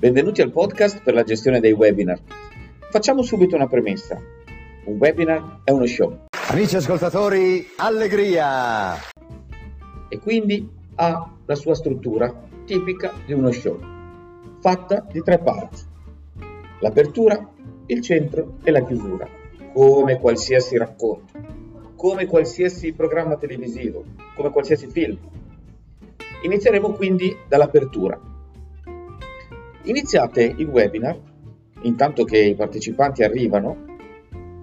Benvenuti al podcast per la gestione dei webinar. Facciamo subito una premessa. Un webinar è uno show. Amici ascoltatori, allegria! E quindi ha la sua struttura tipica di uno show, fatta di tre parti. L'apertura, il centro e la chiusura, come qualsiasi racconto, come qualsiasi programma televisivo, come qualsiasi film. Inizieremo quindi dall'apertura Iniziate il webinar, intanto che i partecipanti arrivano,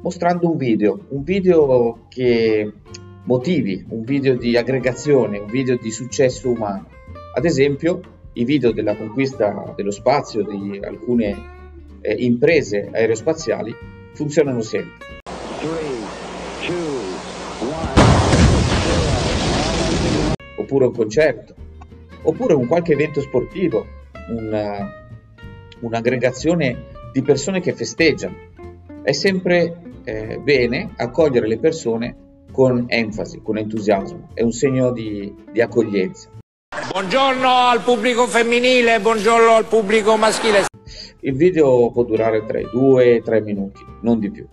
mostrando un video, un video che motivi, un video di aggregazione, un video di successo umano. Ad esempio, i video della conquista dello spazio di alcune eh, imprese aerospaziali funzionano sempre. Oppure un concerto, oppure un qualche evento sportivo, un un'aggregazione di persone che festeggiano. È sempre eh, bene accogliere le persone con enfasi, con entusiasmo, è un segno di, di accoglienza. Buongiorno al pubblico femminile, buongiorno al pubblico maschile. Il video può durare tra i 2 e 3 minuti, non di più.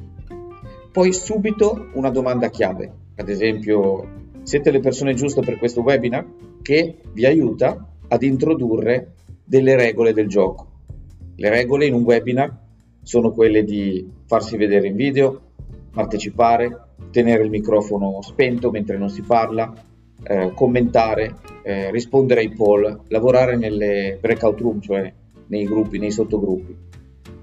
Poi subito una domanda chiave, ad esempio siete le persone giuste per questo webinar che vi aiuta ad introdurre delle regole del gioco. Le regole in un webinar sono quelle di farsi vedere in video, partecipare, tenere il microfono spento mentre non si parla, eh, commentare, eh, rispondere ai poll, lavorare nelle breakout room, cioè nei gruppi, nei sottogruppi.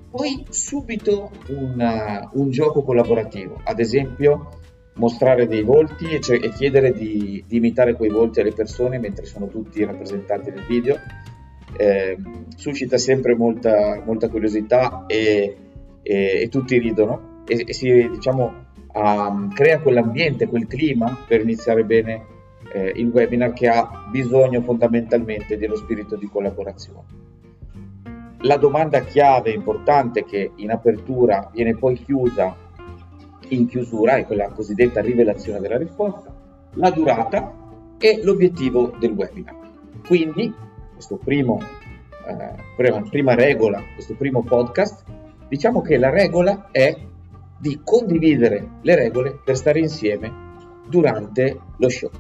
Poi subito una, un gioco collaborativo, ad esempio mostrare dei volti e, cioè, e chiedere di, di imitare quei volti alle persone mentre sono tutti rappresentati nel video eh, suscita sempre molta, molta curiosità e, e, e, tutti ridono e, e si diciamo, um, crea quell'ambiente, quel clima per iniziare bene eh, il webinar che ha bisogno fondamentalmente dello spirito di collaborazione. La domanda chiave importante che in apertura viene poi chiusa in chiusura è quella cosiddetta rivelazione della risposta, la durata e l'obiettivo del webinar. Quindi questo primo, eh, prima, regola, questo primo podcast, diciamo che la regola è di condividere le regole per stare insieme durante lo show.